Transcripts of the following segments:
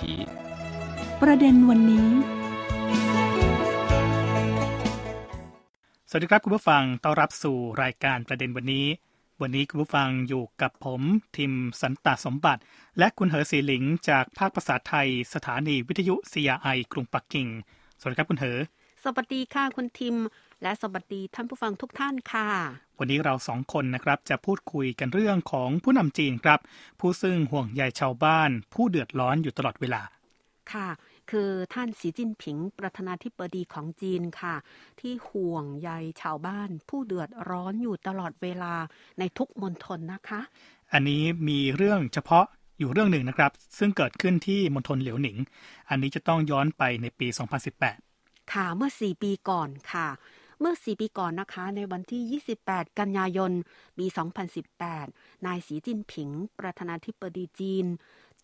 题ประเด็นวันนี้ สวัสดีครับคุณผู้ฟัง ต้อนรับสู่รายการประเด็นวันนี้ วันนี้คุณผู้ฟังอยู่กับผมทิมสันตสมบัติ และคุณเหอสีหลิง จากภาคภาษาไทย สถานีวิทยุ CRI กรุงปักกิ่ง สวัสดีครับคุณเหอ สวัสดีค่ะคุณทิมและสวัสดีท่านผู้ฟังทุกท่านค่ะ วันนี้เราสองคนนะครับจะพูดคุยกันเรื่องของผู้นำจีนครับ ผู้ซึ่งห่วงใยชาวบ้าน ผู้เดือดร้อนอยู่ตลอดเวลา ค่ะ คือท่านสีจิ้นผิงประธานาธิบดีของจีนค่ะ ที่ห่วงใยชาวบ้าน ผู้เดือดร้อนอยู่ตลอดเวลาในทุกมณฑลนะคะ อันนี้มีเรื่องเฉพาะอยู่เรื่องหนึ่งนะครับ ซึ่งเกิดขึ้นที่มณฑลเหลียวหนิง อันนี้จะต้องย้อนไปในปี 2018 ค่ะเมื่อ 4 ปีก่อนค่ะ เมื่อ 4 ปีก่อนนะคะ ในวันที่ 28 กันยายน ปี 2018 นายสีจิ้นผิง ประธานาธิบดีจีน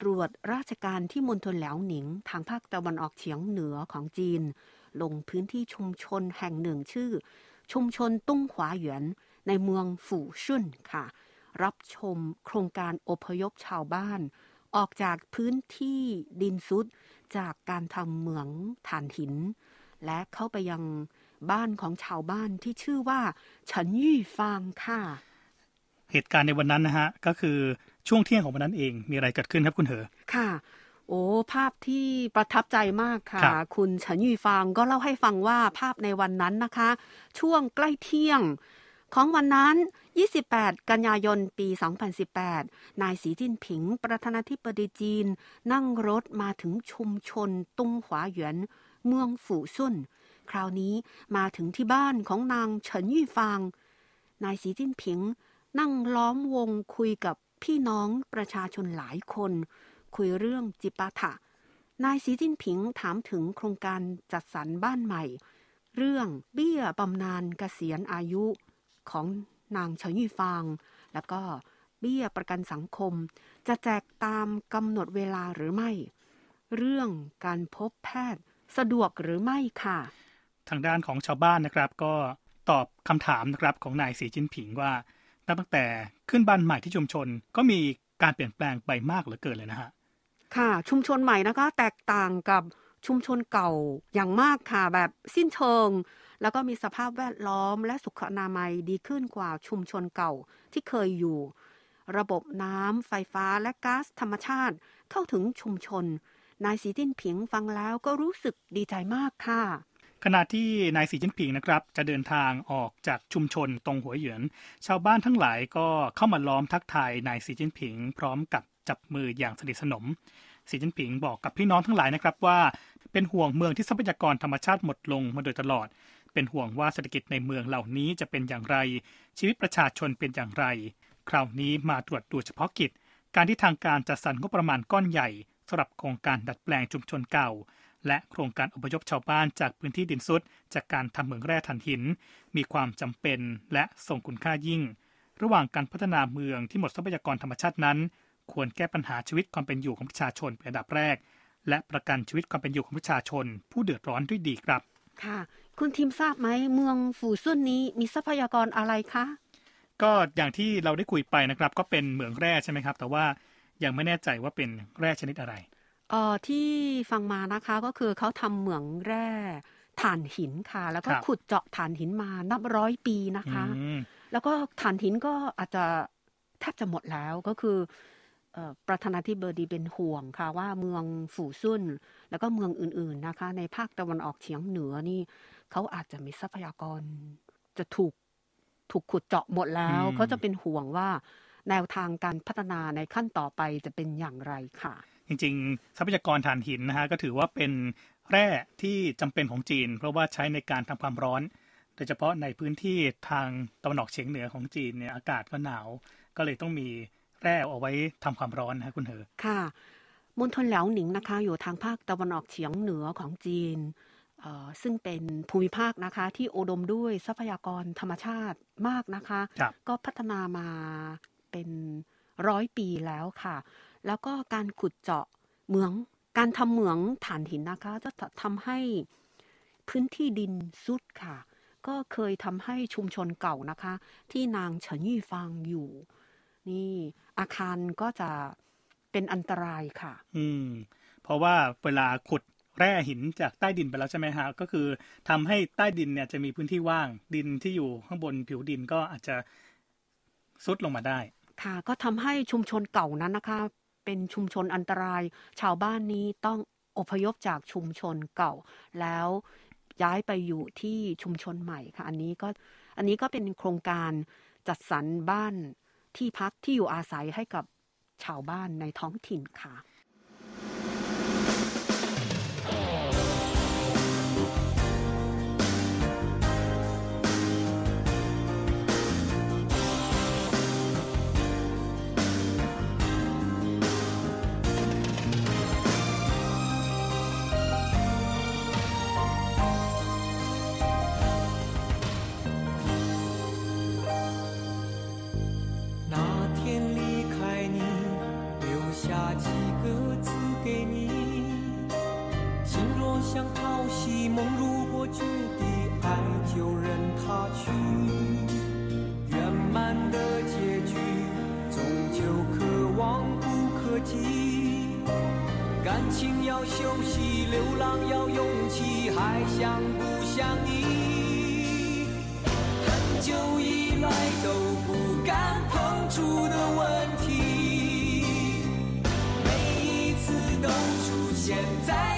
ตรวจราชการที่มณฑลแหลวหนิง ทางภาคตะวันออกเฉียงเหนือของจีน ลงพื้นที่ชุมชนแห่งหนึ่งชื่อ ชุมชนตุ้งขวาเหวียนในเมืองฝู่ชุนค่ะ รับชมโครงการอพยพชาวบ้านออกจากพื้นที่ดินซุดจากการทำเหมืองถ่านหิน และเข้าไปยัง บ้านของชาวบ้านที่ชื่อว่าเฉินยี่ฟางค่ะ เหตุการณ์ในวันนั้นนะฮะ ก็คือช่วงเที่ยงของวันนั้นเองมีอะไรเกิดขึ้นครับคุณเหอค่ะโอ้ภาพที่ประทับใจมากค่ะครับคุณเฉินยี่ฟางก็เล่าให้ฟังว่าภาพในวันนั้นนะคะ ช่วงใกล้เที่ยง ของวันนั้น 28 กันยายนปี 2018 นายสีจิ้นผิง ประธานาธิบดีจีน นั่งรถมาถึงชุมชนตุงหวาเหวียนเมืองฝู่ซุ่น คราวนี้มาถึงที่บ้านของนางเฉินยี่ฟาง นายสีจิ้นผิง นั่งล้อมวงคุยกับพี่น้องประชาชนหลายคน คุยเรื่องจิปาถะ นายสีจิ้นผิงถามถึงโครงการจัดสรรบ้านใหม่ เรื่องเบี้ยบำนาญเกษียณอายุของนางเฉยยี่ฟาง แล้วก็เบี้ยประกันสังคม จะแจกตามกำหนดเวลาหรือไม่ เรื่องการพบแพทย์สะดวกหรือไม่ค่ะ ทางด้านของชาวบ้านนะครับ ก็ตอบคำถามนะครับของนายสีจิ้นผิงว่านับตั้งแต่ขึ้นบ้านใหม่ที่ชุมชนก็มีการเปลี่ยนแปลงไปมากเหลือเกินเลยนะฮะค่ะชุมชนใหม่นะคะ แตกต่างกับชุมชนเก่าอย่างมากค่ะ แบบสิ้นเชิง แล้วก็มีสภาพแวดล้อมและสุขอนามัยดีขึ้นกว่าชุมชนเก่าที่เคยอยู่ ระบบน้ำไฟฟ้าและก๊าซธรรมชาติเข้าถึงชุมชน นายสีจิ้นผิงฟังแล้วก็รู้สึกดีใจมากค่ะ ขณะที่นายสีจิ้นผิงนะครับจะเดินทางออกจากชุมชนตรงหัวเหยือน ชาวบ้านทั้งหลายก็เข้ามาล้อมทักทายนายสีจิ้นผิง พร้อมกับจับมืออย่างสนิทสนมสีจิ้นผิงบอกกับพี่น้องทั้งหลายนะครับว่า เป็นห่วงเมืองที่ทรัพยากรธรรมชาติหมดลงมาโดยตลอด เป็นห่วงว่าเศรษฐกิจในเมืองเหล่านี้จะเป็นอย่างไร ชีวิตประชาชนเป็นอย่างไร คราวนี้มาตรวจดูเฉพาะกิจ การที่ทางการจัดสรรงบประมาณก้อนใหญ่สำหรับโครงการดัดแปลงชุมชนเก่า และโครงการอพยพชาวบ้านจากพื้นที่ดินซุด จากการทำเหมืองแร่ถ่านหิน มีความจำเป็นและส่งคุณค่ายิ่ง ระหว่างการพัฒนาเมืองที่หมดทรัพยากรธรรมชาตินั้น ควรแก้ปัญหาชีวิตความเป็นอยู่ของประชาชนเป็นอันดับแรก และประกันชีวิตความเป็นอยู่ของประชาชน ผู้เดือดร้อนด้วยดีครับ ค่ะ คุณทีมทราบไหมเมืองฝูซุ่นนี้มีทรัพยากรอะไรคะก็อย่างที่เราได้คุยไปนะครับ ก็เป็นเหมืองแร่ใช่ไหมครับ แต่ว่ายังไม่แน่ใจว่าเป็นแร่ชนิดอะไร เอ่อที่ฟังมานะคะก็คือเขาทำเหมืองแร่ถ่านหินค่ะ แล้วก็ครับ ขุดเจาะถ่านหินมานับร้อยปีนะคะอืมแล้วก็ถ่านหินก็อาจจะแทบจะหมดแล้วก็คือเอ่อประธานาธิบดีเป็นห่วงค่ะว่าเมืองฝูซุ่นแล้วก็เมืองอื่นๆนะคะ ในภาคตะวันออกเฉียงเหนือนี่เขาอาจจะมีทรัพยากรจะถูกถูกขุดเจาะหมดแล้วอืม เขาจะเป็นห่วงว่าแนวทางการพัฒนาในขั้นต่อไปจะเป็นอย่างไรค่ะ จริงๆ ทรัพยากรถ่านหินนะฮะก็ถือว่าเป็นแร่ที่จำเป็นของจีน เพราะว่าใช้ในการทำความร้อน โดยเฉพาะในพื้นที่ทางตะวันออกเฉียงเหนือของจีนเนี่ยอากาศก็หนาว ก็เลยต้องมีแร่เอาไว้ทำความร้อนนะฮะคุณเหอค่ะมณฑลแหลวหนิงนะคะ อยู่ทางภาคตะวันออกเฉียงเหนือของจีนเอ่อซึ่งเป็นภูมิภาคนะคะที่อุดมด้วยทรัพยากรธรรมชาติมากนะคะครับก็พัฒนามาเป็นร้อยปีแล้วค่ะ แล้วก็การขุดเจาะเหมือง การทำเหมืองถ่านหินนะคะ จะทำให้พื้นที่ดินซุดค่ะ ก็เคยทำให้ชุมชนเก่านะคะ ที่นางเฉินยี่ฟางอยู่ นี่อาคารก็จะเป็นอันตรายค่ะ อืมพราะว่าเวลาขุดแร่หินจากใต้ดินไปแล้วใช่ไหมฮะ ก็คือทำให้ใต้ดินเนี่ยจะมีพื้นที่ว่าง ดินที่อยู่ข้างบนผิวดินก็อาจจะซุดลงมาได้ ค่ะ ก็ทำให้ชุมชนเก่านั้นนะคะ เป็นชุมชนอันตราย ชาวบ้านนี้ต้องอพยพจากชุมชนเก่า แล้วย้ายไปอยู่ที่ชุมชนใหม่ค่ะ อันนี้ก็อันนี้ก็เป็นโครงการจัดสรรบ้านที่พักที่อยู่อาศัยให้กับชาวบ้านในท้องถิ่นค่ะ 留下几个字给你。心若像潮汐，梦如果决堤，爱就任它去。圆满的结局，终究可望不可及。感情要休息，流浪要勇气，还想不想你？很久以来都不敢碰触的问题，现在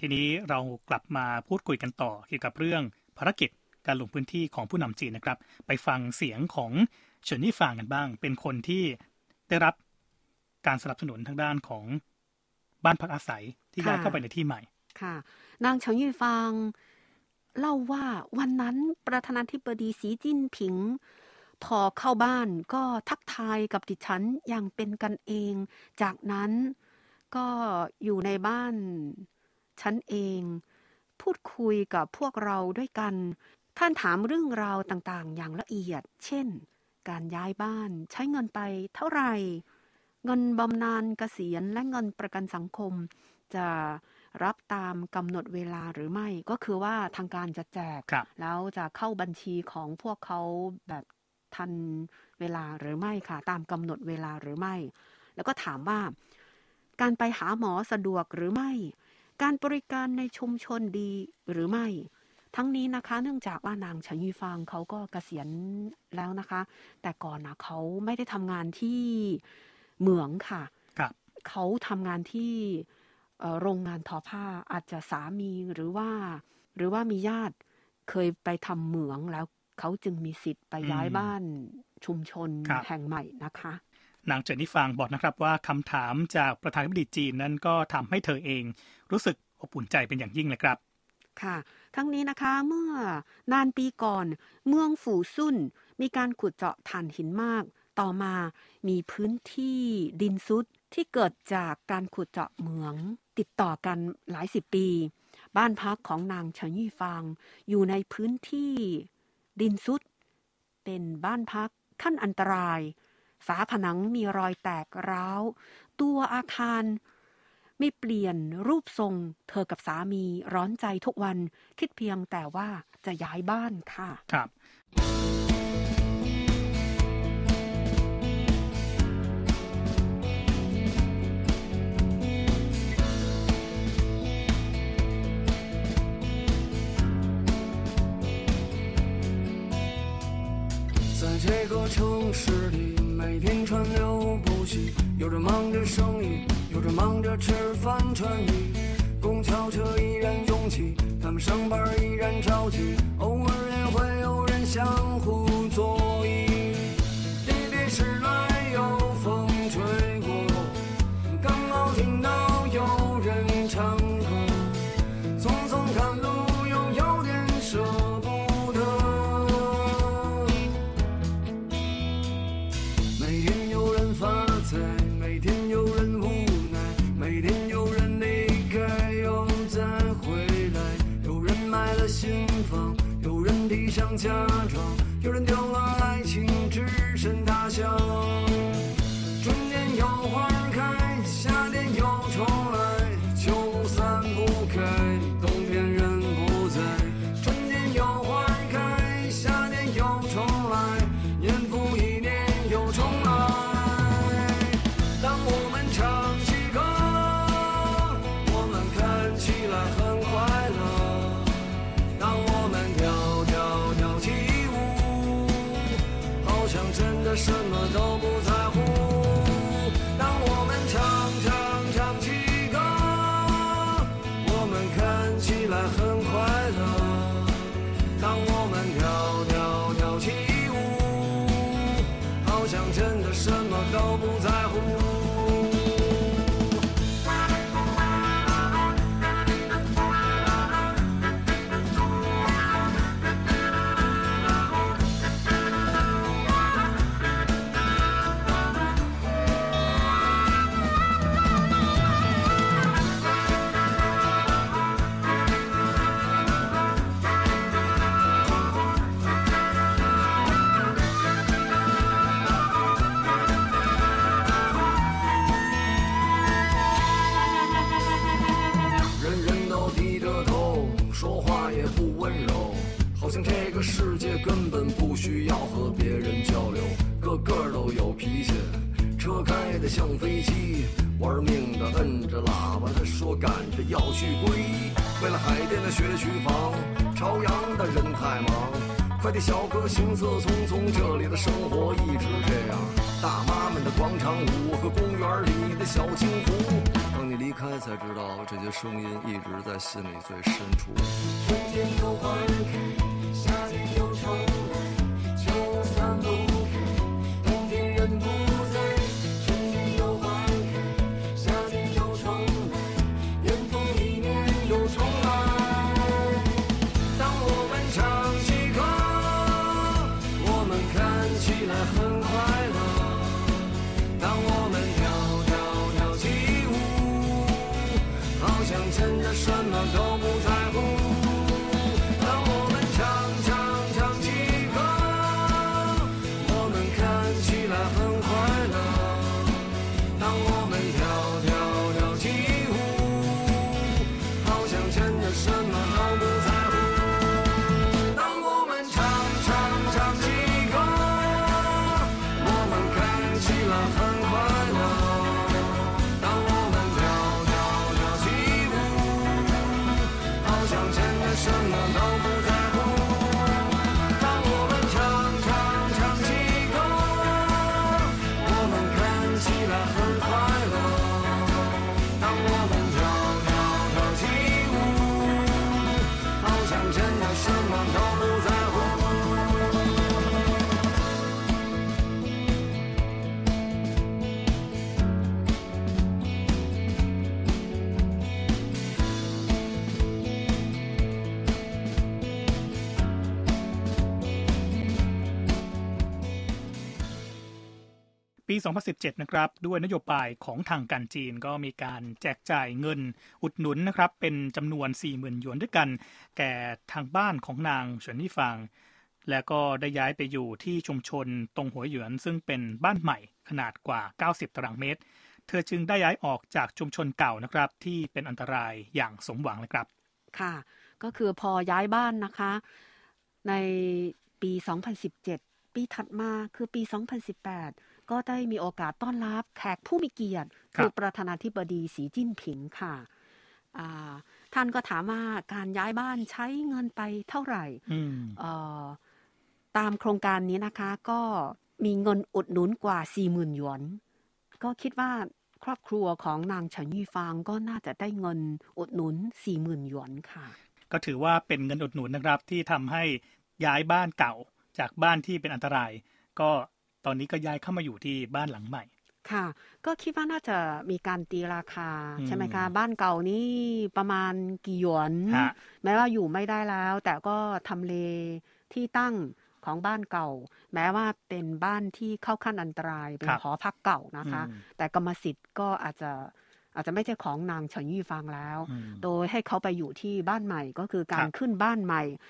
ทีนี้เรากลับมาพูดคุยกันต่อเกี่ยวกับเรื่องภารกิจการลงพื้นที่ของผู้นำจีนนะครับ ไปฟังเสียงของเฉินยี่ฟางกันบ้าง เป็นคนที่ได้รับการสนับสนุนทางด้านของบ้านพักอาศัยที่ย้ายเข้าไปในที่ใหม่ ค่ะ นางเฉิงยี่ฟางเล่าว่าวันนั้นประธานาธิบดีสีจิ้นผิง พอเข้าบ้านก็ทักทายกับดิฉันอย่างเป็นกันเอง จากนั้นก็อยู่ในบ้าน ฉันเอง พูดคุยกับพวกเราด้วยกัน ท่านถามเรื่องราวต่างๆ อย่างละเอียด เช่น การย้ายบ้านใช้เงินไปเท่าไหร่ เงินบำนาญเกษียณและเงินประกันสังคม จะรับตามกำหนดเวลาหรือไม่ก็คือว่าทางการจะแจกครับแล้วจะเข้าบัญชีของพวกเขาแบบทันเวลาหรือไม่ค่ะ ตามกำหนดเวลาหรือไม่ แล้วก็ถามว่า การไปหาหมอสะดวกหรือไม่ การบริการในชุมชนดีหรือไม่ ทั้งนี้นะคะเนื่องจากว่านางเฉินยูฟางเขาก็เกษียณแล้วนะคะ แต่ก่อนนะเขาไม่ได้ทำงานที่เหมืองค่ะครับเขาทำงานที่เอ่อโรงงานทอผ้าอาจจะสามีหรือว่า หรือว่ามีญาติเคยไปทำเหมืองแล้วเขาจึงมีสิทธิ์ไปย้ายอืมบ้านชุมชนครับแห่งใหม่นะคะนางเจนนี่ฟางบอกนะครับว่าคำถามจากประธานาธิบดีจีนนั้นก็ทำให้เธอเอง รู้สึกอบอุ่นใจเป็นอย่างยิ่งเลยครับ ค่ะ ทั้งนี้นะคะเมื่อนานปีก่อน เมืองฝูซุ่น มีการขุดเจาะถ่านหินมาก ต่อมามีพื้นที่ดินซุดที่เกิดจากการขุดเจาะเหมือง ติดต่อกันหลายสิบปี บ้านพักของนางเฉินยี่ฟางอยู่ในพื้นที่ดินซุด เป็นบ้านพักขั้นอันตราย ฝาผนังมีรอยแตกร้าว ตัวอาคาร ไม่เปลี่ยนรูปทรง เธอกับสามีร้อนใจทุกวัน คิดเพียงแต่ว่าจะย้ายบ้านค่ะ ครับ 在这个城市里，每天川流不息，有人忙着生意， 有人忙着吃饭穿衣。公交车依然拥挤，他们上班依然着急，偶尔也会有人相互作揖。离别时来有风吹过，刚好听到有人唱歌，匆匆赶路又有点舍不得。每天有人发财，每天有人想假装有人丢了爱情只剩他乡温柔，好像这个世界根本不需要和别人交流，个个都有脾气，车开得像飞机，玩命的摁着喇叭的说赶着要去归，为了海淀的学区房，朝阳的人太忙，快递小哥行色匆匆，这里的生活一直这样，大妈们的广场舞和公园里的小金湖。开，才知道这些声音一直在心里最深处。春天有花儿开，don't 2017 นะครับ ด้วยนโยบายของทางการจีนก็มีการแจกจ่ายเงินอุดหนุนนะครับ เป็นจำนวน 40,000 หยวนด้วยกัน แก่ทางบ้านของนางเฉินนี่ฟางและก็ได้ย้ายไปอยู่ที่ชุมชนตรงหัวหยวน ซึ่งเป็นบ้านใหม่ขนาดกว่า 90 ตารางเมตร เธอจึงได้ย้ายออกจากชุมชนเก่านะครับ ที่เป็นอันตรายอย่างสมหวังเลยครับ ค่ะ ก็คือพอย้ายบ้านนะคะ ในปี 2017 ปีถัดมาคือปี 2018 ก็ได้มีโอกาสต้อนรับแขกผู้มีเกียรติครับคือประธานาธิบดีสีจิ้นผิงค่ะอ่าท่านก็ถามว่าการย้ายบ้านใช้เงินไปเท่าไหร่อืมเอ่อตามโครงการนี้นะคะ ก็มีเงินอุดหนุนกว่า 40,000หยวน ก็คิดว่าครอบครัวของนางเฉินยี่ฟางก็น่าจะได้เงินอุดหนุน 40,000หยวนค่ะ ก็ถือว่าเป็นเงินอุดหนุนนะครับที่ทำให้ย้ายบ้านเก่าจากบ้านที่เป็นอันตราย ก็ ตอนนี้ก็ย้ายเข้ามาอยู่ที่บ้านหลังใหม่ ค่ะ ก็คิดว่าน่าจะมีการตีราคาอืมใช่ไหมคะ บ้านเก่านี่ประมาณกี่หยวนฮะแม้ว่าอยู่ไม่ได้แล้ว แต่ก็ทำเลที่ตั้งของบ้านเก่า แม้ว่าเป็นบ้านที่เข้าขั้นอันตรายเป็นครับหอพักเก่านะคะอืมแต่กรรมสิทธิ์ก็อาจจะอาจจะไม่ใช่ของนางเฉินยี่ฟางแล้วอืมโดยให้เขาไปอยู่ที่บ้านใหม่ก็คือการครับขึ้นบ้านใหม่เอ่อ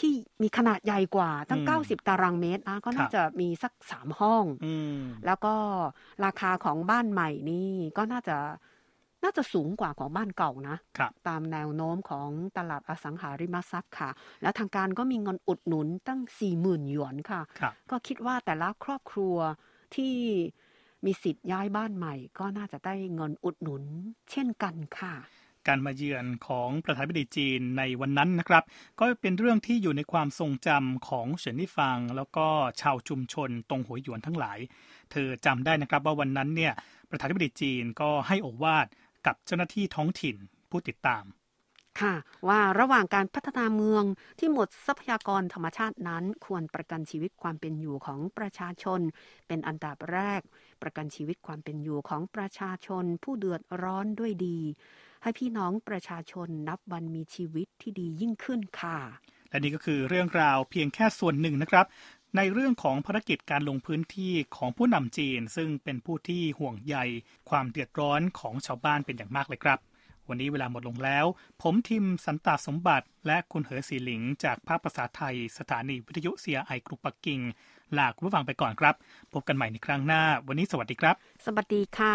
ที่มีขนาดใหญ่กว่าตั้งอืม90 ตารางเมตรนะก็น่าครับจะมีสักสามห้องอืมแล้วก็ราคาของบ้านใหม่นี่ก็น่าจะน่าจะสูงกว่าของบ้านเก่านะครับตามแนวโน้มของตลาดอสังหาริมทรัพย์ค่ะ และทางการก็มีเงินอุดหนุนตั้ง 40,000 หยวนค่ะครับก็คิดว่าแต่ละครอบครัวที่มีสิทธิ์ย้ายบ้านใหม่ ก็น่าจะได้เงินอุดหนุน เช่นกันค่ะ การมาเยือนของประธานาธิบดีจีนในวันนั้นนะครับ ก็เป็นเรื่องที่อยู่ในความทรงจำของเฉินนี่ฟางแล้วก็ชาวชุมชนตรงหัวหยวนทั้งหลาย เธอจำได้นะครับว่าวันนั้นเนี่ยประธานาธิบดีจีนก็ให้โอวาทกับเจ้าหน้าที่ท้องถิ่นผู้ติดตามค่ะว่าระหว่างการพัฒนาเมืองที่หมดทรัพยากรธรรมชาตินั้น ควรประกันชีวิตความเป็นอยู่ของประชาชน เป็นอันดับแรก ประกันชีวิตความเป็นอยู่ของประชาชน ผู้เดือดร้อนด้วยดี ให้พี่น้องประชาชนนับวันมีชีวิตที่ดียิ่งขึ้นค่ะ และนี่ก็คือเรื่องราวเพียงแค่ส่วนหนึ่งนะครับ ในเรื่องของภารกิจการลงพื้นที่ของผู้นำจีน ซึ่งเป็นผู้ที่ห่วงใยความเดือดร้อนของชาวบ้านเป็นอย่างมากเลยครับวันนี้เวลาหมดลงแล้ว ผมทิมสันตาสมบัติ และคุณเหอสีหลิง จากภาคภาษาไทย สถานีวิทยุเซียไอกรุงปักกิ่ง ลาคุณผู้ฟังไปก่อนครับ พบกันใหม่ในครั้งหน้า วันนี้สวัสดีครับ สวัสดีค่ะ